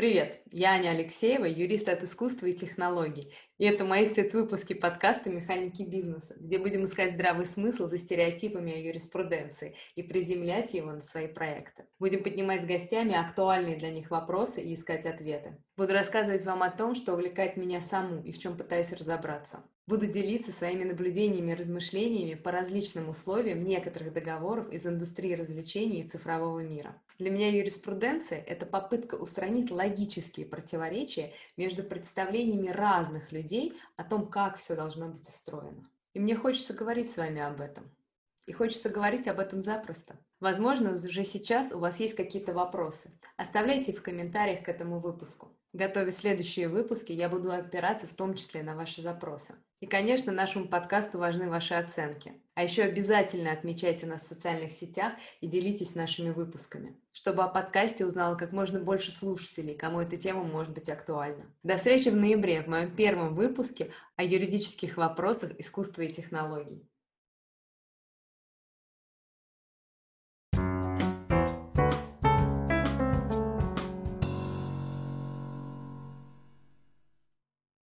Привет, я Аня Алексеева, юрист от искусства и технологий. И это мои спецвыпуски подкаста «Механики бизнеса», где будем искать здравый смысл за стереотипами о юриспруденции и приземлять его на свои проекты. Будем поднимать с гостями актуальные для них вопросы и искать ответы. Буду рассказывать вам о том, что увлекает меня саму и в чем пытаюсь разобраться. Буду делиться своими наблюдениями и размышлениями по различным условиям некоторых договоров из индустрии развлечений и цифрового мира. Для меня юриспруденция – это попытка устранить логические противоречия между представлениями разных людей о том, как все должно быть устроено. И мне хочется говорить с вами об этом. И хочется говорить об этом запросто. Возможно, уже сейчас у вас есть какие-то вопросы. Оставляйте их в комментариях к этому выпуску. Готовя следующие выпуски, я буду опираться в том числе на ваши запросы. И, конечно, нашему подкасту важны ваши оценки. А еще обязательно отмечайте нас в социальных сетях и делитесь нашими выпусками, чтобы о подкасте узнало как можно больше слушателей, кому эта тема может быть актуальна. До встречи в ноябре в моем первом выпуске о юридических вопросах искусства и технологий.